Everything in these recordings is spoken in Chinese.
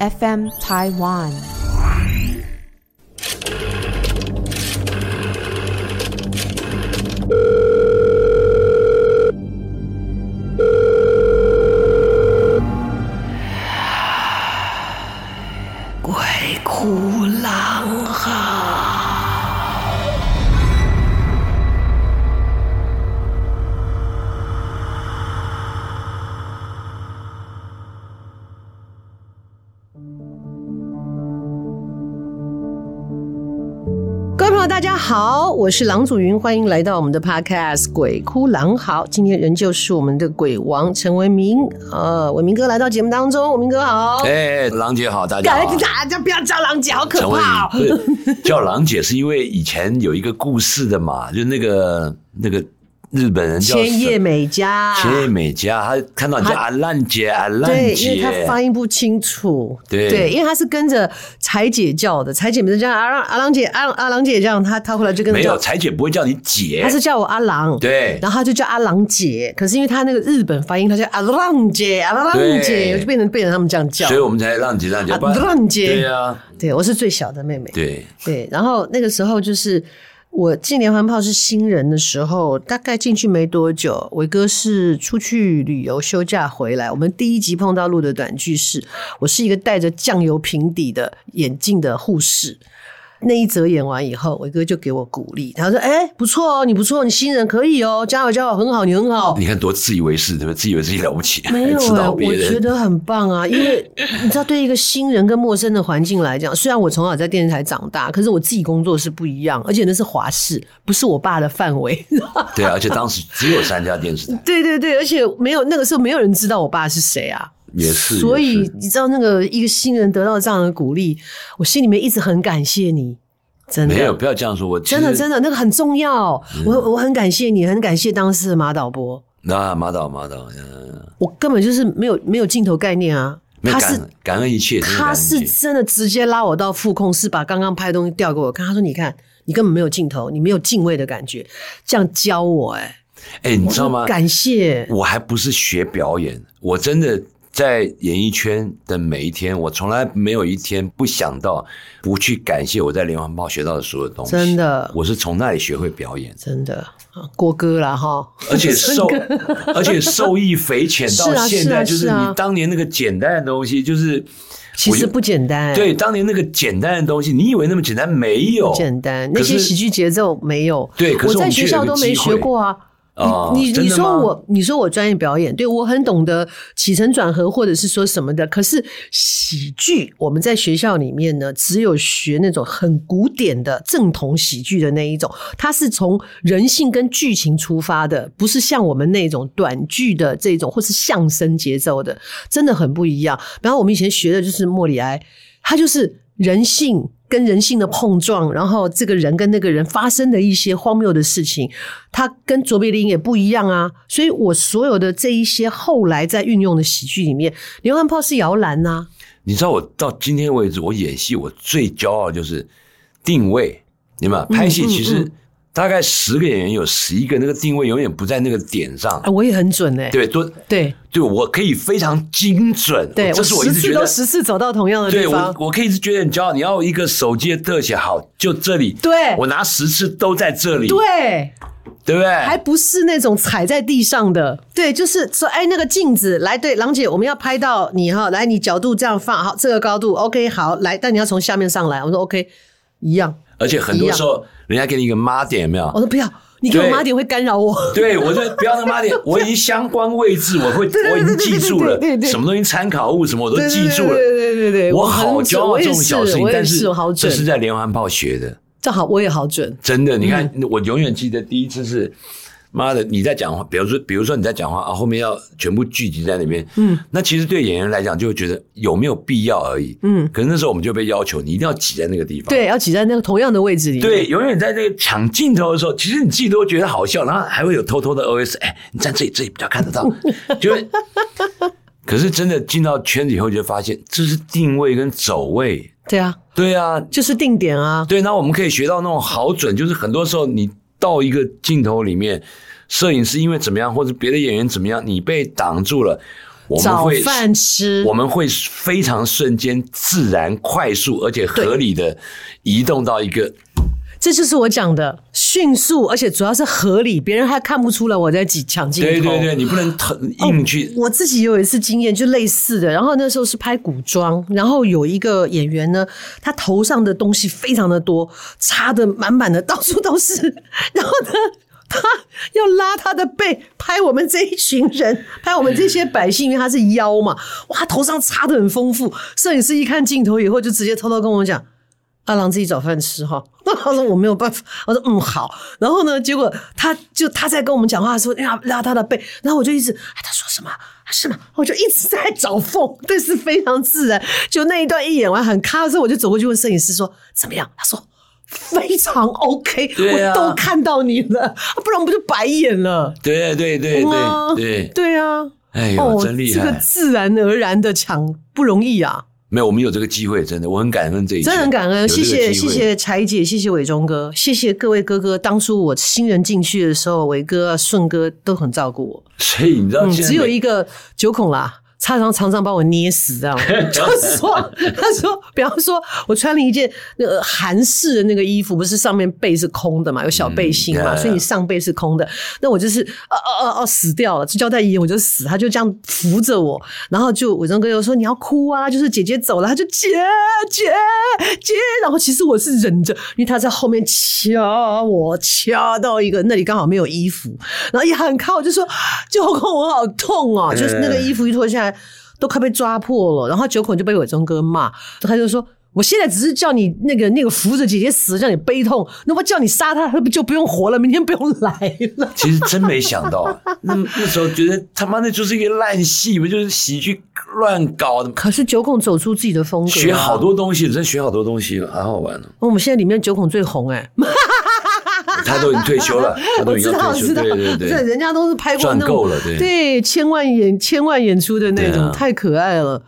FM Taiwan。好，我是郎祖云，欢迎来到我们的 Podcast《鬼哭狼嚎》。今天仍旧是我们的鬼王陈为民，呃，伟民哥来到节目当中，伟民哥好。哎，郎姐好，大家好。大家不要叫郎姐，好可怕哦。叫郎姐是因为以前有一个故事的嘛，就那个那个。日本人叫千叶美嘉，千叶美嘉，他看到你叫阿兰姐，阿兰姐，对，因为他发音不清楚，对，对，因为他是跟着柴姐叫的，柴姐不是叫阿郎阿郎姐，阿阿郎姐这样，他他后来就跟没有，柴姐不会叫你姐，他是叫我阿郎，对，然后他就叫阿郎姐，可是因为他那个日本发音，他叫阿浪姐，阿浪姐，就变成变成他们这样叫，所以我们才浪姐这样叫，阿浪姐，对啊，对，我是最小的妹妹，对。对，然后那个时候就是。我进连环炮是新人的时候，大概进去没多久，伟哥是出去旅游休假回来。我们第一集碰到录的短剧是，我是一个戴着酱油瓶底的眼镜的护士。那一则演完以后，伟哥就给我鼓励，他说：“哎、欸，不错哦，你不错，你新人可以哦，加油加油，很好，你很好。”你看多自以为是，对吧？自以为自己了不起，没有指导别人，我觉得很棒啊。因为 你知道，对一个新人跟陌生的环境来讲，虽然我从小在电视台长大，可是我自己工作是不一样，而且那是华视，不是我爸的范围。对啊，而且当时只有三家电视台。对对对，而且没有那个时候没有人知道我爸是谁啊。也是，所以你知道那个一个新人得到这样的鼓励，我心里面一直很感谢你。真的没有，不要这样说。我真的真的那个很重要，嗯、我我很感谢你，很感谢当时的马导播。那马导马导，嗯，我根本就是没有没有镜头概念啊。他是感恩一切，他是真的直接拉我到副控室，把刚刚拍的东西调给我看。他说：“你看，你根本没有镜头，你没有敬畏的感觉，这样教我、欸。”哎，哎，你知道吗？感谢，我还不是学表演，我真的。在演艺圈的每一天，我从来没有一天不想到不去感谢我在连环炮学到的所有东西。真的，我是从那里学会表演。真的，郭哥啦哈，而且受，而且受益匪浅。到现在，就是你当年那个简单的东西，就是其实不简单。对，当年那个简单的东西，你以为那么简单？没有简单，那些喜剧节奏没有。对，可是我在学校都没学过啊。哦、你你你说我你说我专业表演，对，我很懂得起承转合或者是说什么的。可是喜剧我们在学校里面呢，只有学那种很古典的正统喜剧的那一种，它是从人性跟剧情出发的，不是像我们那种短剧的这种或是相声节奏的，真的很不一样。然后我们以前学的就是莫里埃，他就是人性。跟人性的碰撞，然后这个人跟那个人发生的一些荒谬的事情，他跟卓别林也不一样啊。所以我所有的这一些后来在运用的喜剧里面，刘汉炮是摇篮呐。你知道我到今天为止，我演戏我最骄傲就是定位，你们拍戏其实、嗯。嗯嗯大概十个演员有十一个那个定位永远不在那个点上。我也很准哎。对，都对对，我可以非常精准。对，这是我一直觉得十次都十次走到同样的地方。对，我我可以一直觉得很骄傲。你要一个手机的特写好，就这里。对，我拿十次都在这里。对，对不对？还不是那种踩在地上的。对，就是说，哎，那个镜子来，对，郎姐，我们要拍到你哈，来，你角度这样放好，这个高度，OK，好，来，但你要从下面上来。我说 OK，一样。而且很多时候，人家给你一个妈点，有没有？我说不要，你给我妈点会干扰我。对，我就不要那个妈点，我已经相关位置，我会，我已经记住了，什么东西参考物什么我都记住了。对对对对，我好骄傲这种小事情，但是这是在连环炮学的。这好我也好准，真的，你看，我永远记得第一次是。妈的，你在讲话，比如说，比如说你在讲话啊，后面要全部聚集在那边，嗯，那其实对演员来讲，就会觉得有没有必要而已，嗯，可是那时候我们就被要求，你一定要挤在那个地方，对，要挤在那个同样的位置里，对，永远在那个抢镜头的时候，其实你自己都觉得好笑，然后还会有偷偷的 OS，哎，你站这里，这里比较看得到，就会，可是真的进到圈子以后，就发现这是定位跟走位，对啊，对啊，就是定点啊，对，那我们可以学到那种好准，就是很多时候你。到一个镜头里面，摄影师因为怎么样，或者别的演员怎么样，你被挡住了，我们会饭吃，我们会非常瞬间、自然、快速而且合理的移动到一个。这就是我讲的迅速，而且主要是合理，别人还看不出来我在挤抢镜头。对对对，你不能硬去、哦。我自己有一次经验，就类似的。然后那时候是拍古装，然后有一个演员呢，他头上的东西非常的多，插的满满的，到处都是。然后呢，他要拉他的背拍我们这一群人，拍我们这些百姓，因为他是妖嘛。哇，头上插的很丰富。摄影师一看镜头以后，就直接偷偷跟我讲。阿郎自己找饭吃哈，他说我没有办法，我说嗯好，然后呢，结果他就他在跟我们讲话的时候，拉拉他的背，然后我就一直，哎，他说什么？是吗？我就一直在找缝，但是非常自然。就那一段一演完很卡的时候，我就走过去问摄影师说怎么样？他说非常 OK，啊、我都看到你了，不然我们就白演了？对对对对对对啊！哎呦，真厉害！这个自然而然的抢不容易啊。没有，我们有这个机会，真的，我很感恩这一切，真的很感恩，谢谢谢谢柴姐，谢谢伟忠哥，谢谢各位哥哥。当初我新人进去的时候，伟哥、啊顺哥都很照顾我，所以你知道、嗯，只有一个九孔啦。他常常常把我捏死，这样 就是说，他说，比方说我穿了一件那个韩式的那个衣服，不是上面背是空的嘛，有小背心嘛，嗯、所以你上背是空的。那我就是哦哦哦哦死掉了，就交代遗言我就死，他就这样扶着我，然后就伟忠哥又说你要哭啊，就是姐姐走了，他就姐姐姐，然后其实我是忍着，因为他在后面掐我，掐到一个那里刚好没有衣服，然后一喊靠，我就说九孔我好痛哦、啊，就是那个衣服一脱下来。都快被抓破了，然后九孔就被伟忠哥骂，他就说：“我现在只是叫你那个那个扶着姐姐死，叫你悲痛，那我叫你杀他，他不就不用活了？明天不用来了。”其实真没想到，那那时候觉得他妈那就是一个烂戏，不就是喜剧乱搞的？可是九孔走出自己的风格，学好多东西，真学好多东西了，好好玩了。我们现在里面九孔最红哎、欸。他都已经退休了，他都已经退休，对对对，人家都是拍过那种赚够了，对。对，千万演千万演出的那种，太可爱了。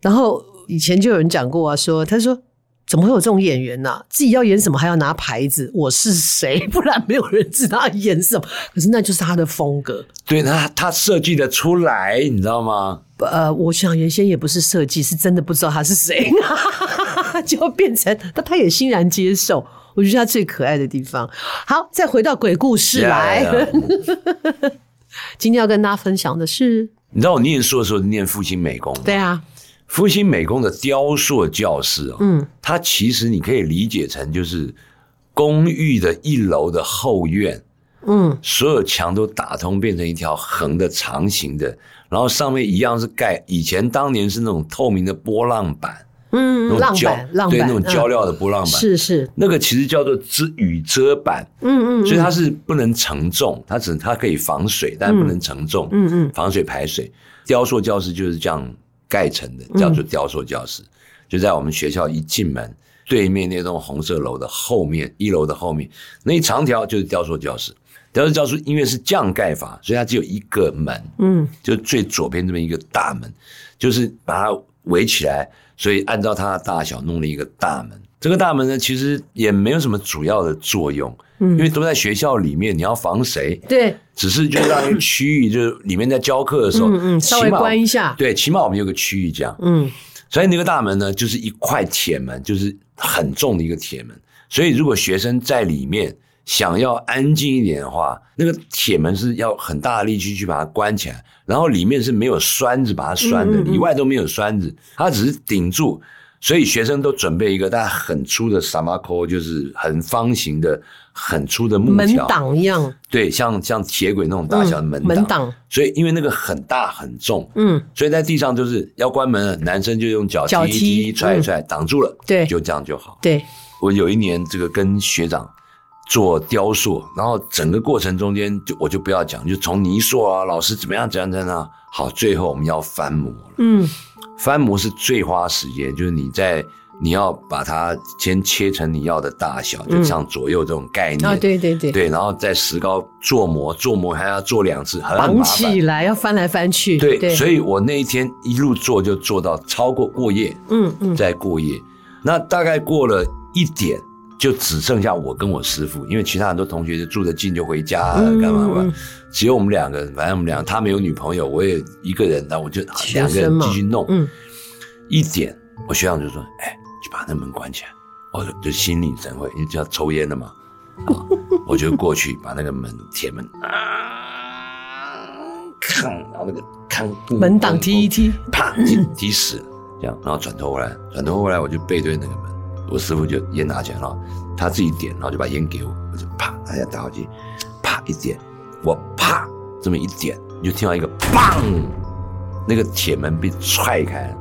然后以前就有人讲过啊，说他说怎么会有这种演员呢？自己要演什么还要拿牌子，我是谁？不然没有人知道他演什么。可是那就是他的风格，对，他他设计的出来，你知道吗？呃，我想原先也不是设计，是真的不知道他是谁，就变成他他也欣然接受。我觉得他最可爱的地方。好，再回到鬼故事来。Yeah, yeah. 今天要跟大家分享的是，你知道我念书的时候念复兴美工，对啊，复兴美工的雕塑教室哦，嗯，它其实你可以理解成就是公寓的一楼的后院，嗯，所有墙都打通，变成一条横的长形的，然后上面一样是盖，以前当年是那种透明的波浪板。嗯，浪板，浪板，对，那种胶料的波浪板，嗯、是是，那个其实叫做遮雨遮板，嗯，嗯嗯，所以它是不能承重，它只它可以防水，但不能承重，嗯嗯，防水排水。雕塑教室就是这样盖成的，叫做雕塑教室，嗯、就在我们学校一进门对面那栋红色楼的后面，一楼的后面那一长条就是雕塑教室。雕塑教室因为是这样盖法，所以它只有一个门，嗯，就最左边这么一个大门，就是把它围起来。所以按照它的大小弄了一个大门，这个大门呢，其实也没有什么主要的作用，嗯，因为都在学校里面，你要防谁？对，只是就让一个区域，就是里面在教课的时候，嗯嗯，稍微关一下，对，起码我们有个区域这样，嗯，所以那个大门呢，就是一块铁门，就是很重的一个铁门，所以如果学生在里面。想要安静一点的话，那个铁门是要很大的力气去把它关起来，然后里面是没有栓子把它栓的，里外都没有栓子，它只是顶住。所以学生都准备一个大家很粗的萨马扣，就是很方形的、很粗的木条，门挡一样。对，像像铁轨那种大小的门挡。门挡。所以因为那个很大很重，嗯，所以在地上就是要关门了，男生就用脚踢一踢、踹一踹，挡住了。对，就这样就好。对，我有一年这个跟学长。做雕塑，然后整个过程中间就我就不要讲，就从泥塑啊，老师怎么样怎样怎样，好，最后我们要翻模了。嗯，翻模是最花时间，就是你在你要把它先切成你要的大小，就像左右这种概念。啊，对对对，对，然后在石膏做模，做模还要做两次，很麻烦。绑起来要翻来翻去。对，对，所以我那一天一路做就做到超过过夜，嗯嗯，再过夜，那大概过了一点。就只剩下我跟我师傅，因为其他很多同学就住得近就回家干嘛嘛，只有我们两个，反正我们两个，他没有女朋友，我也一个人，那我就两个人继续弄。嗯，一点，我学长就说：“哎，去把那门关起来。”我就心领神会，因为就要抽烟了嘛，我就过去把那个门铁门啊，看，然后那个看门挡踢一踢，啪踢踢死，这样，然后转头过来，转头过来，我就背对那个门。我师傅就烟拿起来了，他自己点，然后就把烟给我，我就啪，拿下打火机，啪一点，我啪这么一点，你就听到一个砰，那个铁门被踹开了，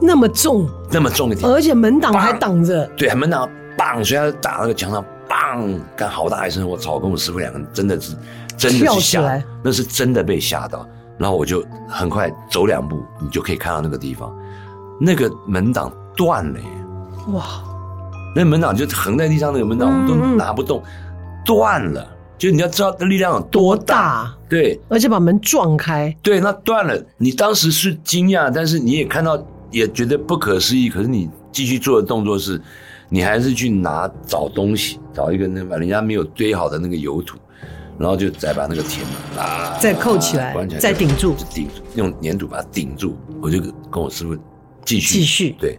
那么重，那么重的铁，而且门挡还挡着，对，门挡砰，所以他就打那个墙上砰，干好大一声，我操，跟我师傅两个人真的是真的是吓，那是真的被吓到，然后我就很快走两步，你就可以看到那个地方，那个门挡断了耶，哇！那门挡就横在地上，那个门挡我们都拿不动，断、嗯、了。就你要知道力量有多大，多大，对，而且把门撞开，对，那断了。你当时是惊讶，但是你也看到，也觉得不可思议。可是你继续做的动作是，你还是去拿找东西，找一个那把人家没有堆好的那个油土，然后就再把那个铁门啊再扣起来，关起来，再顶住，顶住，用粘土把它顶住。我就跟我师傅继续继续对。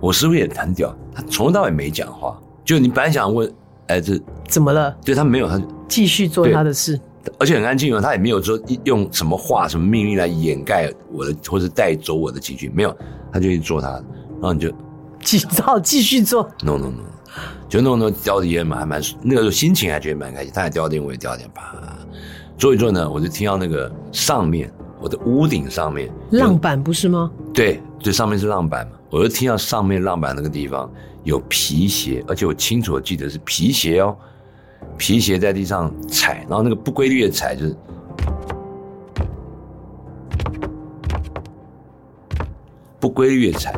我师傅也很屌，他从头到尾没讲话。就你本来想问，哎，这怎么了？对他没有，他继续做他的事，而且很安静哦。他也没有说用什么话、什么命令来掩盖我的，或者带走我的情绪，没有，他就去做他的。然后你就继照继续做。No no no，就弄弄叼着烟嘛，还蛮那个时候心情还觉得蛮开心。他也叼点，我也叼点，啪，做一做呢，我就听到那个上面，我的屋顶上面浪板不是吗？对，最上面是浪板嘛。我就听到上面浪板那个地方有皮鞋，而且我清楚的记得是皮鞋哦，皮鞋在地上踩，然后那个不规律的踩就是不规律的踩，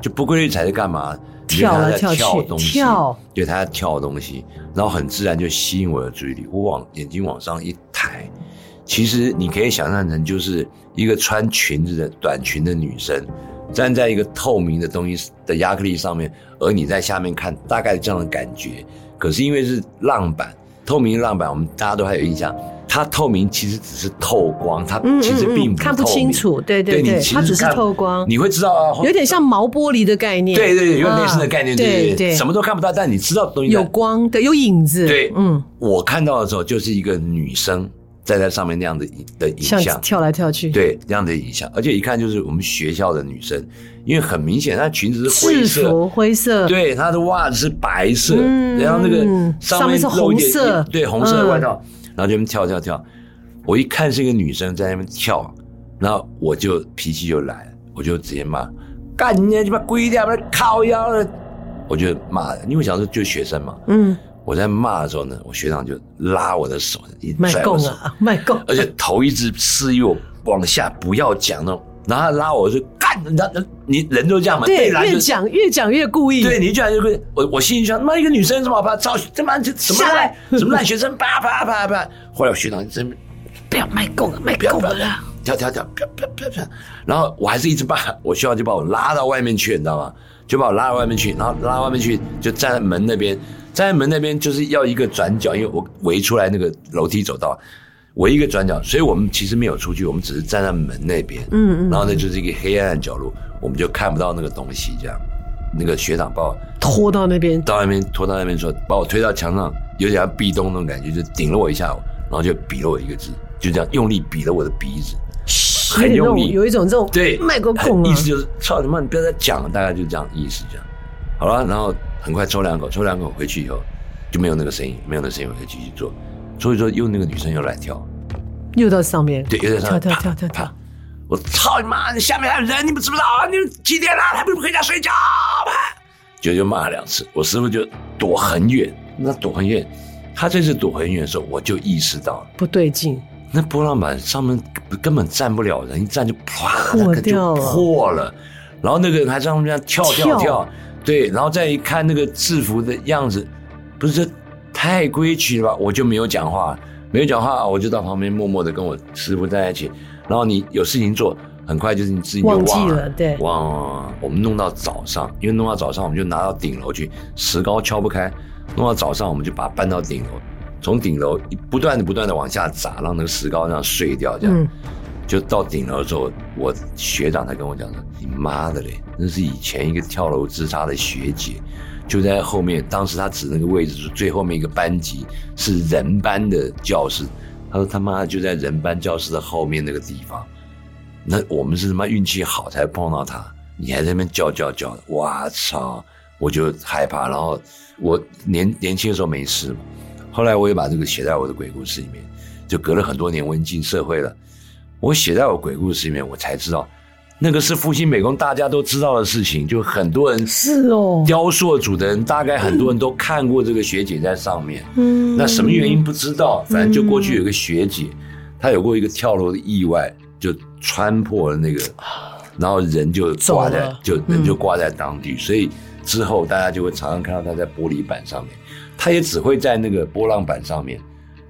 就不规律踩是干嘛？跳来跳去，东西跳，对，他在跳东西，然后很自然就吸引我的注意力。我往眼睛往上一抬，其实你可以想象成就是一个穿裙子的短裙的女生。站在一个透明的东西的亚克力上面，而你在下面看，大概这样的感觉。可是因为是浪板，透明浪板，我们大家都还有印象，它透明其实只是透光，它其实并不看不清楚。对对对，它只是透光，你会知道啊，有点像毛玻璃的概念。对对对，有点类似的概念，对对对，什么都看不到，但你知道东西有光的，有影子。对，嗯，我看到的时候就是一个女生。在在上面那样的的影像，跳来跳去，对，那样的影像，而且一看就是我们学校的女生，因为很明显，她裙子是灰色，灰色，对，她的袜子是白色，嗯、然后那个上面，是红色，对，红色的外套，嗯、然后就那么跳跳跳，我一看是一个女生在那边跳，然后我就脾气就来了，我就直接骂，干你你把龟掉，把靠腰了，我就骂，因为小时候就是学生嘛，嗯。我在骂的时候呢，我学长就拉我的手，一拽我手，卖够，而且头一直示意我往下不要讲那种，然后他拉我就干，那那你人都这样嘛，对，越讲越讲越故意，对，你越讲越故意，我我心里想，妈一个女生这么？好怕，操，这妈这什么烂什么烂学生，啪啪啪啪，后来我学长真不要卖够了，卖够了，跳跳跳，啪啪啪啪，然后我还是一直骂，我学长就把我拉到外面去，你知道吗？就把我拉到外面去，然后拉到外面去就站在门那边。站在门那边就是要一个转角，因为我围出来那个楼梯走道，围一个转角，所以我们其实没有出去，我们只是站在门那边。嗯嗯。然后呢，就是一个黑暗的角落，我们就看不到那个东西。这样，那个学长把我拖到那边，到那边拖到那边说，把我推到墙上，有点像壁咚那种感觉，就顶了我一下，然后就比了我一个字，就这样用力比了我的鼻子，很用力，有一种这种对麦克风意思就是操你妈，你不要再讲了，大概就这样意思这样。好了，然后。很快抽两口，抽两口回去以后就没有那个声音，没有那个声音，我可以继续做。所以说，又那个女生又来跳，又到上面，对，又在上面跳跳跳跳跳。我操你妈！你下面还有人，你们知不知道啊？你们几点了？还不如回家睡觉吧！就就骂了两次，我师傅就躲很远。那躲很远，他这次躲很远的时候，我就意识到不对劲。那波浪板上面根本站不了人，一站就啪，破掉了，破了。然后那个人还在上面跳跳跳。跳对，然后再一看那个制服的样子，不是这太规矩了吧？我就没有讲话，没有讲话，我就到旁边默默的跟我师傅在一起。然后你有事情做，很快就是你自己就忘了，忘记了，对，忘。我们弄到早上，因为弄到早上，我们就拿到顶楼去，石膏敲不开，弄到早上，我们就把它搬到顶楼，从顶楼不断的不断的往下砸，让那个石膏这样碎掉，这样。嗯就到顶楼的时候，我学长才跟我讲说：“你妈的嘞，那是以前一个跳楼自杀的学姐，就在后面。当时他指那个位置是最后面一个班级，是人班的教室。他说他妈就在人班教室的后面那个地方。那我们是他妈运气好才碰到他，你还在那边叫叫叫的，哇操！我就害怕。然后我年年轻的时候没事，后来我也把这个写在我的鬼故事里面。就隔了很多年，我已经进社会了。”我写在我鬼故事里面，我才知道，那个是复兴美工大家都知道的事情，就很多人是哦，雕塑组的人大概很多人都看过这个学姐在上面。嗯，那什么原因不知道，反正就过去有个学姐，她有过一个跳楼的意外，就穿破了那个，然后人就挂在，就人就挂在当地，所以之后大家就会常常看到她在玻璃板上面，她也只会在那个波浪板上面，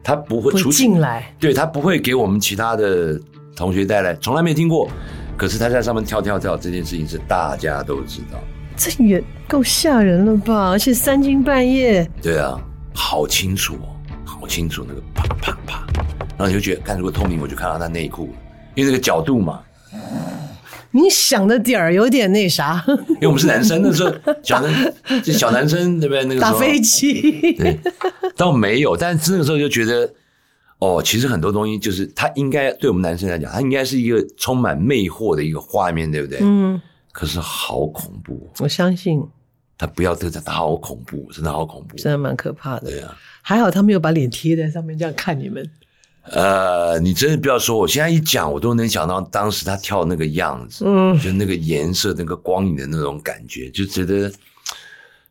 她不会出进来，对，她不会给我们其他的。同学带来，从来没听过，可是他在上面跳跳跳，这件事情是大家都知道。这也够吓人了吧？而且三更半夜。对啊，好清楚哦，好清楚那个啪啪啪，然后你就觉得，看如果透明，我就看到他内裤，因为那个角度嘛。你想的点儿有点那啥，因为我们是男生的时候，小男就小男生对不对？那个 打飞机，对，倒没有，但是那个时候就觉得。哦，其实很多东西就是它应该对我们男生来讲，它应该是一个充满魅惑的一个画面，对不对？嗯。可是好恐怖，我相信。他不要得罪他，好恐怖，真的好恐怖，真的蛮可怕的。对啊，还好他没有把脸贴在上面这样看你们。呃，你真的不要说，我现在一讲，我都能想到当时他跳那个样子，嗯，就那个颜色、那个光影的那种感觉，就觉得，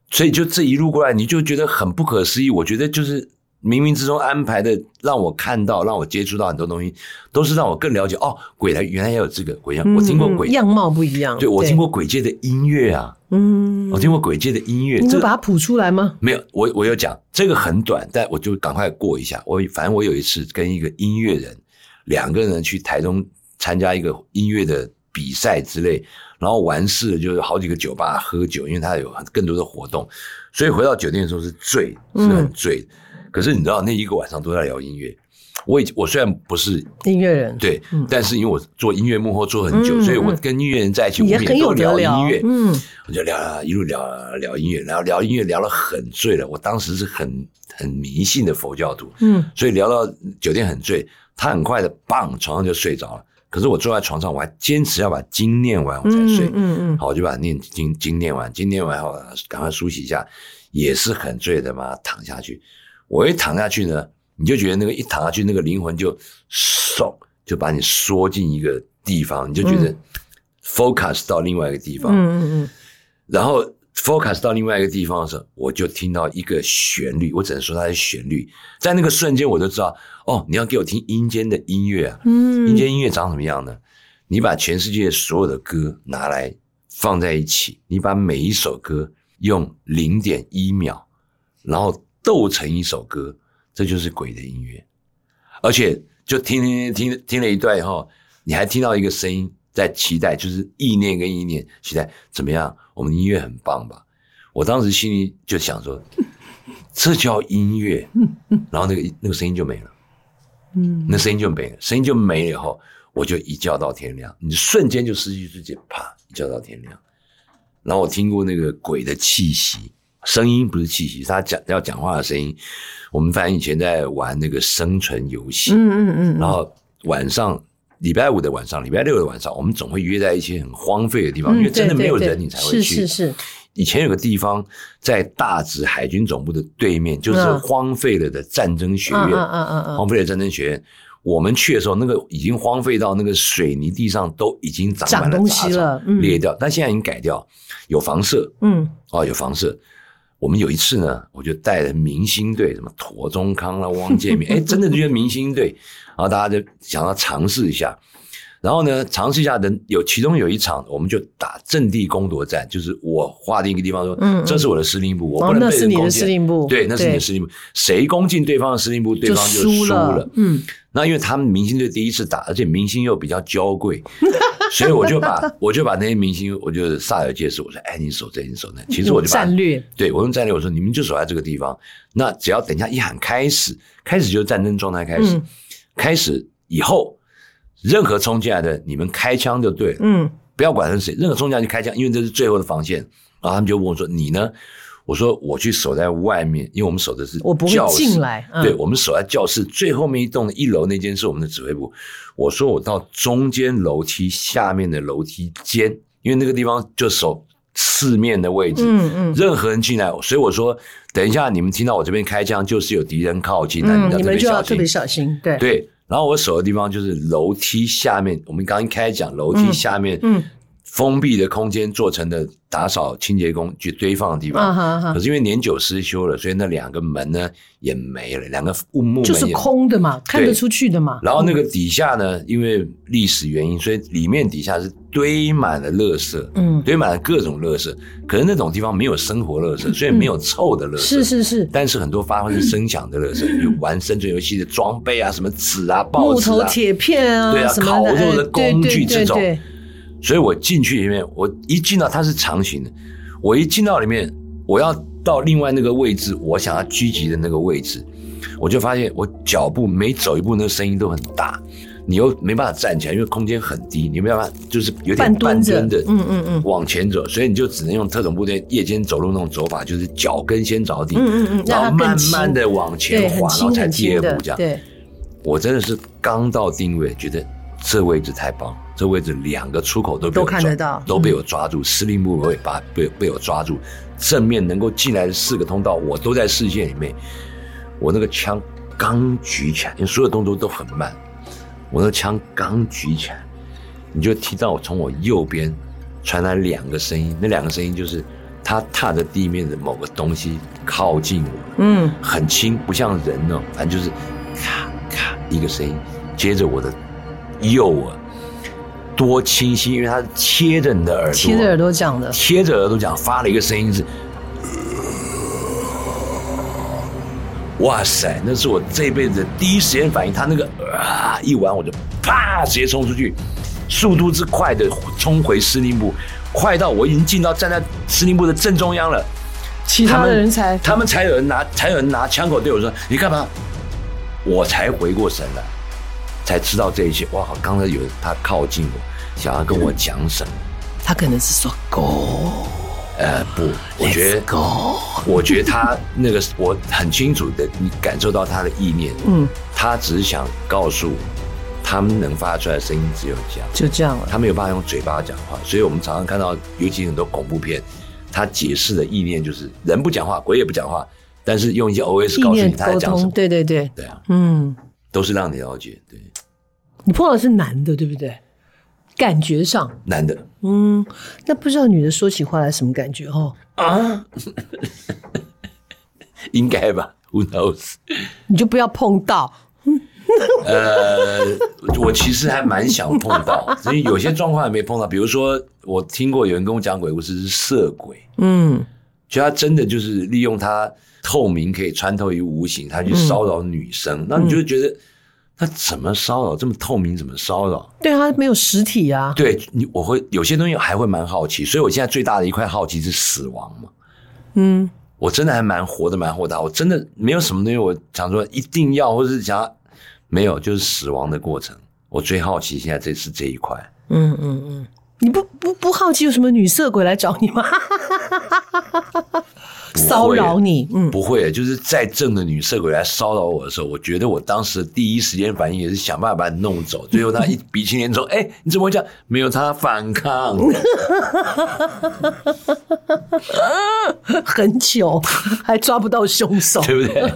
所以就这一路过来，你就觉得很不可思议。我觉得就是。冥冥之中安排的，让我看到，让我接触到很多东西，都是让我更了解哦。鬼来原来也有这个鬼样，我听过鬼样貌不一样。对，我听过鬼界的音乐啊，嗯，我听过鬼界的音乐。你能把它谱出来吗？没有，我我有讲这个很短，但我就赶快过一下。我反正我有一次跟一个音乐人，两个人去台中参加一个音乐的比赛之类，然后完事了，就好几个酒吧喝酒，因为他有更多的活动，所以回到酒店的时候是醉，是很醉。嗯可是你知道，那一个晚上都在聊音乐。我已我虽然不是音乐人，对，嗯、但是因为我做音乐幕后做很久，嗯、所以我跟音乐人在一起，我们也都聊音乐。嗯，我就聊聊一路聊聊音乐，然后聊音乐聊了很醉了。我当时是很很迷信的佛教徒，嗯，所以聊到酒店很醉，他很快的棒床上就睡着了。可是我坐在床上，我还坚持要把经念完我才睡。嗯嗯，嗯好，我就把念经经念完，经念完后赶快梳洗一下，也是很醉的嘛，躺下去。我一躺下去呢，你就觉得那个一躺下去，那个灵魂就嗖，就把你缩进一个地方，你就觉得 focus 到另外一个地方。嗯嗯嗯。然后 focus 到另外一个地方的时候，我就听到一个旋律，我只能说它是旋律。在那个瞬间，我就知道，哦，你要给我听阴间的音乐啊。嗯。阴间音乐长什么样呢？你把全世界所有的歌拿来放在一起，你把每一首歌用零点一秒，然后。斗成一首歌，这就是鬼的音乐，而且就听听听听了一段以后，你还听到一个声音在期待，就是意念跟意念期待怎么样？我们音乐很棒吧？我当时心里就想说，这叫音乐，然后那个那个声音就没了，嗯，那声音就没了，声音就没了以后，我就一觉到天亮，你瞬间就失去自己，啪，一觉到天亮。然后我听过那个鬼的气息。声音不是气息，是他讲要讲话的声音。我们反正以前在玩那个生存游戏，嗯嗯嗯，然后晚上礼拜五的晚上，礼拜六的晚上，我们总会约在一些很荒废的地方，因为真的没有人，你才会去。是是是。以前有个地方在大直海军总部的对面，就是荒废了的战争学院，嗯嗯嗯嗯，荒废的战争学院。我们去的时候，那个已经荒废到那个水泥地上都已经长满了杂草，裂掉，但现在已经改掉，有房舍，嗯，哦，有房舍。我们有一次呢，我就带了明星队，什么庹宗康啦、汪建民，哎，真的这些明星队，然后大家就想要尝试一下，然后呢，尝试一下的有其中有一场，我们就打阵地攻夺战，就是我划定一个地方说，嗯，这是我的司令部，我不能被人攻进，哦，那是你的司令部，对，那是你的司令部，谁攻进对方的司令部，对方就输了，嗯，那因为他们明星队第一次打，而且明星又比较娇贵。所以我就把我就把那些明星，我就煞有介事，我说，哎，你守这，你守那。其实我就把战略，对我用战略，我说你们就守在这个地方。那只要等一下一喊开始，开始就是战争状态开始，嗯、开始以后，任何冲进来的，你们开枪就对了。嗯，不要管是谁，任何冲进来就开枪，因为这是最后的防线。然后他们就问我说：“你呢？”我说：“我去守在外面，因为我们守的是教室，我不会进来。嗯、对，我们守在教室最后面一栋的一楼那间是我们的指挥部。我说我到中间楼梯下面的楼梯间，因为那个地方就守四面的位置。嗯嗯，任何人进来，所以我说等一下你们听到我这边开枪，就是有敌人靠近，那、嗯、你们就要特别小心。对对，然后我守的地方就是楼梯下面，我们刚刚一开始讲楼梯下面，嗯。嗯封闭的空间做成的打扫清洁工去堆放的地方，可是因为年久失修了，所以那两个门呢也没了，两个木门就是空的嘛，看得出去的嘛。然后那个底下呢，因为历史原因，所以里面底下是堆满了垃圾，嗯，堆满了各种垃圾。可是那种地方没有生活垃圾，所以没有臭的垃圾，嗯、是是是。但是很多发生声响的垃圾，有、嗯、玩生存游戏的装备啊，什么纸啊、报纸啊、木头铁片啊，对啊，烤肉的工具这种。对对对对所以我进去里面，我一进到它是长形的，我一进到里面，我要到另外那个位置，我想要狙击的那个位置，我就发现我脚步每走一步，那个声音都很大，你又没办法站起来，因为空间很低，你没办法就是有点半蹲的，嗯嗯嗯，往前走，所以你就只能用特种部队夜间走路那种走法，就是脚跟先着地，嗯嗯嗯，然后慢慢的往前滑，然后才第二步这样。对，我真的是刚到定位，觉得这位置太棒。这位置两个出口都被我抓，都看得到，都被我抓住。司令部会把被被我抓住，正面能够进来的四个通道，我都在视线里面。我那个枪刚举起来，因为所有动作都很慢。我那枪刚举起来，你就听到我从我右边传来两个声音，那两个声音就是他踏着地面的某个东西靠近我，嗯，很轻，不像人哦，反正就是咔咔一个声音，接着我的右耳。多清晰，因为它贴着你的耳朵，贴着耳朵讲的，贴着耳朵讲，发了一个声音是，哇塞，那是我这辈子的第一时间反应。他那个啊，一完我就啪直接冲出去，速度之快的冲回司令部，快到我已经进到站在司令部的正中央了。其他的人才，他们才有人拿，才有人拿枪口对我说：“你干嘛？”我才回过神来。才知道这一切，哇！刚才有他靠近我，想要跟我讲什么？他可能是说 “go”，呃，不，我觉得 go，我觉得他那个我很清楚的，你感受到他的意念，嗯，他只是想告诉我，他们能发出来的声音只有这样，就这样了，他没有办法用嘴巴讲话，所以我们常常看到，尤其很多恐怖片，他解释的意念就是人不讲话，鬼也不讲话，但是用一些 OS 告诉你他在讲什么，对对对，对啊，嗯，都是让你了解，对。你碰到的是男的，对不对？感觉上男的，嗯，那不知道女的说起话来什么感觉哦？啊，应该吧？Who knows？你就不要碰到。呃，我其实还蛮想碰到，所以有些状况还没碰到。比如说，我听过有人跟我讲鬼故事是色鬼，嗯，就他真的就是利用他透明可以穿透于无形，他去骚扰女生，嗯、那你就觉得。他怎么骚扰？这么透明，怎么骚扰？对啊，没有实体啊。对你，我会有些东西还会蛮好奇，所以我现在最大的一块好奇是死亡嘛。嗯，我真的还蛮活的蛮豁达，我真的没有什么东西我想说一定要，或者是想没有，就是死亡的过程。我最好奇现在这是这一块。嗯嗯嗯，你不不不好奇有什么女色鬼来找你吗？骚扰你，嗯，不会，就是再正的女色鬼来骚扰我的时候，我觉得我当时的第一时间反应也是想办法把你弄走。最后他一鼻青脸肿，哎、欸，你怎么会这样？没有他反抗，很久还抓不到凶手，对不对？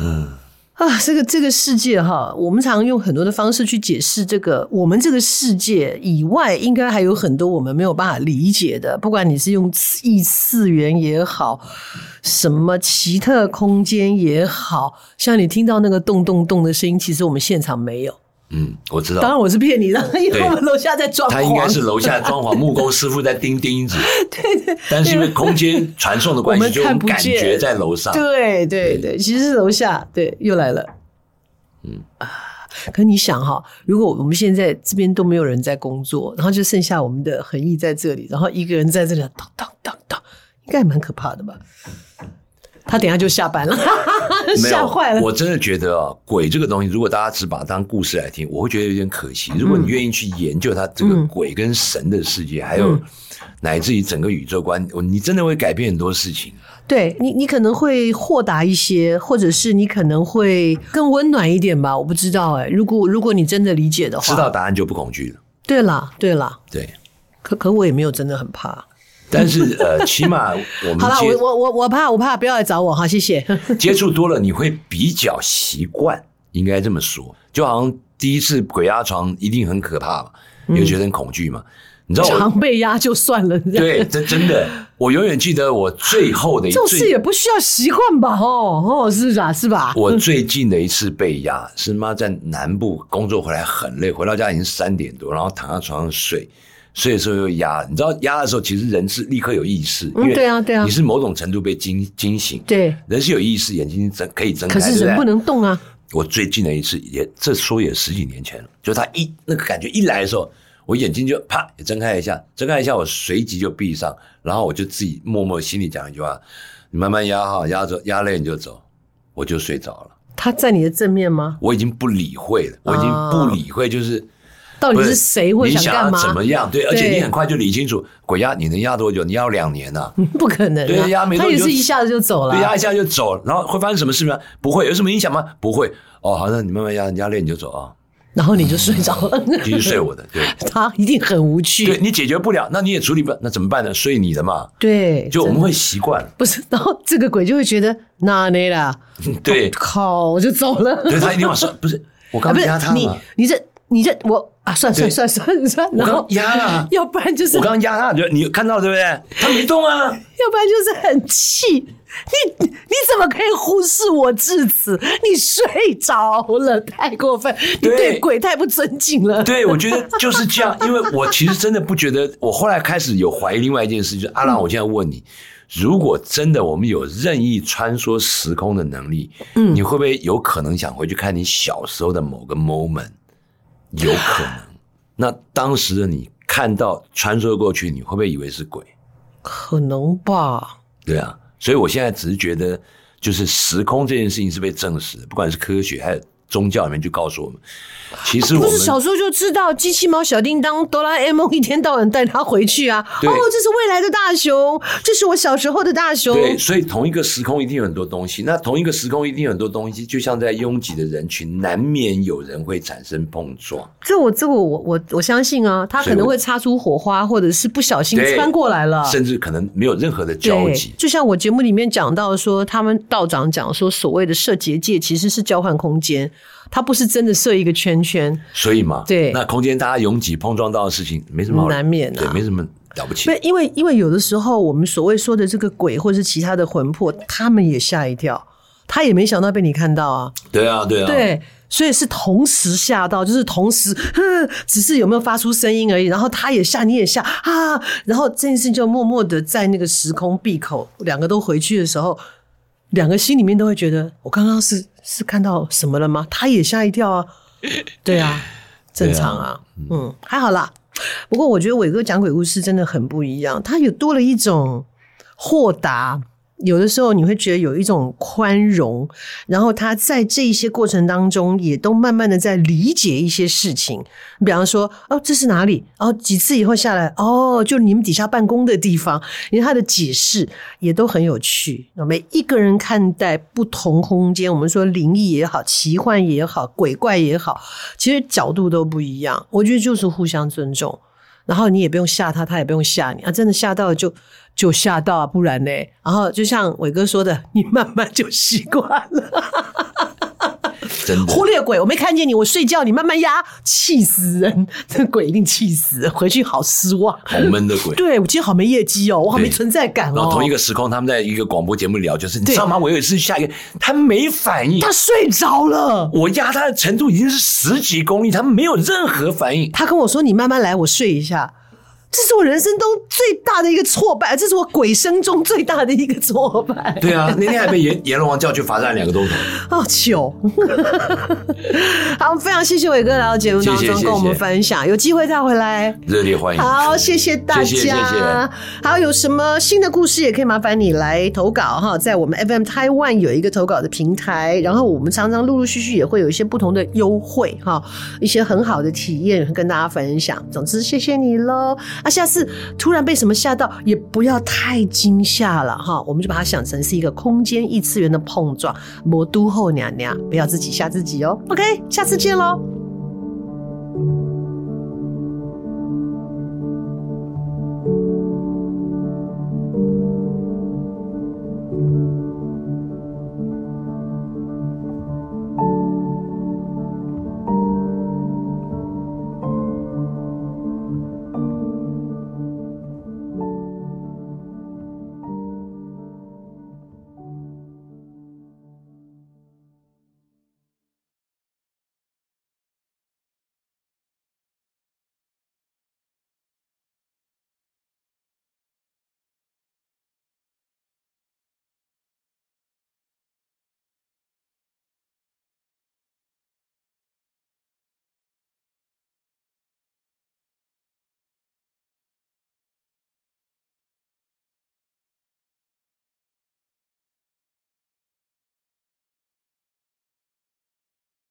嗯。啊，这个这个世界哈，我们常用很多的方式去解释这个我们这个世界以外，应该还有很多我们没有办法理解的。不管你是用异次元也好，什么奇特空间也好，像你听到那个咚咚咚的声音，其实我们现场没有。嗯，我知道。当然我是骗你的，因为我们楼下在装潢。他应该是楼下装潢，木工师傅在钉钉子。对对。但是因为空间传送的关系，就感觉在楼上。对对对，其实是楼下。对，又来了。嗯啊，可你想哈，如果我们现在这边都没有人在工作，然后就剩下我们的恒毅在这里，然后一个人在这里当当当当，应该蛮可怕的吧？他等下就下班了，吓坏了。我真的觉得啊，鬼这个东西，如果大家只把它当故事来听，我会觉得有点可惜。如果你愿意去研究它这个鬼跟神的世界，嗯、还有乃至于整个宇宙观，你真的会改变很多事情。对你，你可能会豁达一些，或者是你可能会更温暖一点吧。我不知道哎、欸，如果如果你真的理解的话，知道答案就不恐惧了。对啦，对啦，对。可可我也没有真的很怕。但是呃，起码我们 好了，我我我我怕我怕，不要来找我哈，谢谢。接触多了，你会比较习惯，应该这么说。就好像第一次鬼压床一定很可怕嘛，你会觉得很恐惧嘛。你知道，常被压就算了。对，这真的，我永远记得我最后的一次。事也不需要习惯吧？哦哦，是吧？是吧？我最近的一次被压是妈在南部工作回来很累，回到家已经三点多，然后躺在床上睡。睡的时候又压，你知道压的时候，其实人是立刻有意识，因为，对啊，对啊，你是某种程度被惊惊醒，对，人是有意识，眼睛睁可以睁开，可是人不能动啊。我最近的一次也，这说也十几年前了，就他一那个感觉一来的时候，我眼睛就啪也睁开一下，睁开一下，我随即就闭上，然后我就自己默默心里讲一句话：你慢慢压哈，压着压累你就走，我就睡着了。他在你的正面吗？我已经不理会了，我已经不理会，就是。到底是谁会想干嘛？怎么样？对，而且你很快就理清楚，鬼压你能压多久？你要两年呢、啊？不可能、啊，对，压没多久，他也是一下子就走了，对，压一下就走，然后会发生什么事吗？不会，有什么影响吗？不会。哦，好，那你慢慢压，压累你就走啊。然后你就睡着了，继续睡我的。对，他一定很无趣。对，你解决不了，那你也处理不了，那怎么办呢？睡你的嘛。对，就我们会习惯。不是，然后这个鬼就会觉得那你啦，对，靠，我就走了。对，他一定要说，不是我刚压他嘛？你你这。你这我啊，算算算算算，然后压了，要不然就是我刚压他，就你看到了对不对？他没动啊，要不然就是很气，你你怎么可以忽视我至此？你睡着了，太过分，你对鬼太不尊敬了。对，我觉得 就是这样，因为我其实真的不觉得，我后来开始有怀疑另外一件事，就是阿郎，我现在问你，如果真的我们有任意穿梭时空的能力，嗯，你会不会有可能想回去看你小时候的某个 moment？有可能，那当时的你看到穿梭过去，你会不会以为是鬼？可能吧。对啊，所以我现在只是觉得，就是时空这件事情是被证实的，不管是科学还是。宗教里面就告诉我们，其实我们不是小时候就知道机器猫、小叮当、哆啦 A 梦一天到晚带他回去啊。哦，这是未来的大雄，这是我小时候的大雄。对，所以同一个时空一定有很多东西。那同一个时空一定有很多东西，就像在拥挤的人群，难免有人会产生碰撞。这我这我我我我相信啊，他可能会擦出火花，或者是不小心穿过来了，甚至可能没有任何的交集。就像我节目里面讲到说，他们道长讲说，所谓的设结界其实是交换空间。它不是真的设一个圈圈，所以嘛，对，那空间大家拥挤碰撞到的事情没什么难免啊，对，没什么了不起。对，因为因为有的时候我们所谓说的这个鬼或者是其他的魂魄，他们也吓一跳，他也没想到被你看到啊。对啊，对啊，对，所以是同时吓到，就是同时，只是有没有发出声音而已。然后他也吓，你也吓啊，然后这件事就默默的在那个时空闭口，两个都回去的时候。两个心里面都会觉得，我刚刚是是看到什么了吗？他也吓一跳啊，对啊，正常啊，啊嗯，还好啦。不过我觉得伟哥讲鬼故事真的很不一样，他有多了一种豁达。有的时候你会觉得有一种宽容，然后他在这一些过程当中也都慢慢的在理解一些事情。比方说，哦，这是哪里？哦，几次以后下来，哦，就你们底下办公的地方。因为他的解释也都很有趣。每一个人看待不同空间，我们说灵异也好，奇幻也好，鬼怪也好，其实角度都不一样。我觉得就是互相尊重。然后你也不用吓他，他也不用吓你啊！真的吓到了就就吓到啊，不然呢？然后就像伟哥说的，你慢慢就习惯了。真的忽略鬼，我没看见你，我睡觉，你慢慢压，气死人！这鬼一定气死，回去好失望，好闷的鬼。对，我今天好没业绩哦，我好没存在感哦。然后同一个时空，他们在一个广播节目聊，就是你知道吗？我有一次下一个，他没反应，他睡着了。我压他的程度已经是十几公里，他没有任何反应。他跟我说：“你慢慢来，我睡一下。”这是我人生中最大的一个挫败，这是我鬼生中最大的一个挫败。对啊，那天还被阎阎罗王叫去罚站两个钟头。哦，糗！好，非常谢谢伟哥来到节目当中跟我们分享，有机会再回来，热烈欢迎。好，谢谢大家。谢谢，谢谢。还有什么新的故事也可以麻烦你来投稿哈，在我们 FM Taiwan 有一个投稿的平台，然后我们常常陆陆续续也会有一些不同的优惠哈，一些很好的体验跟大家分享。总之，谢谢你喽。啊，下次突然被什么吓到，也不要太惊吓了哈。我们就把它想成是一个空间异次元的碰撞，魔都后娘娘，不要自己吓自己哦。OK，下次见喽。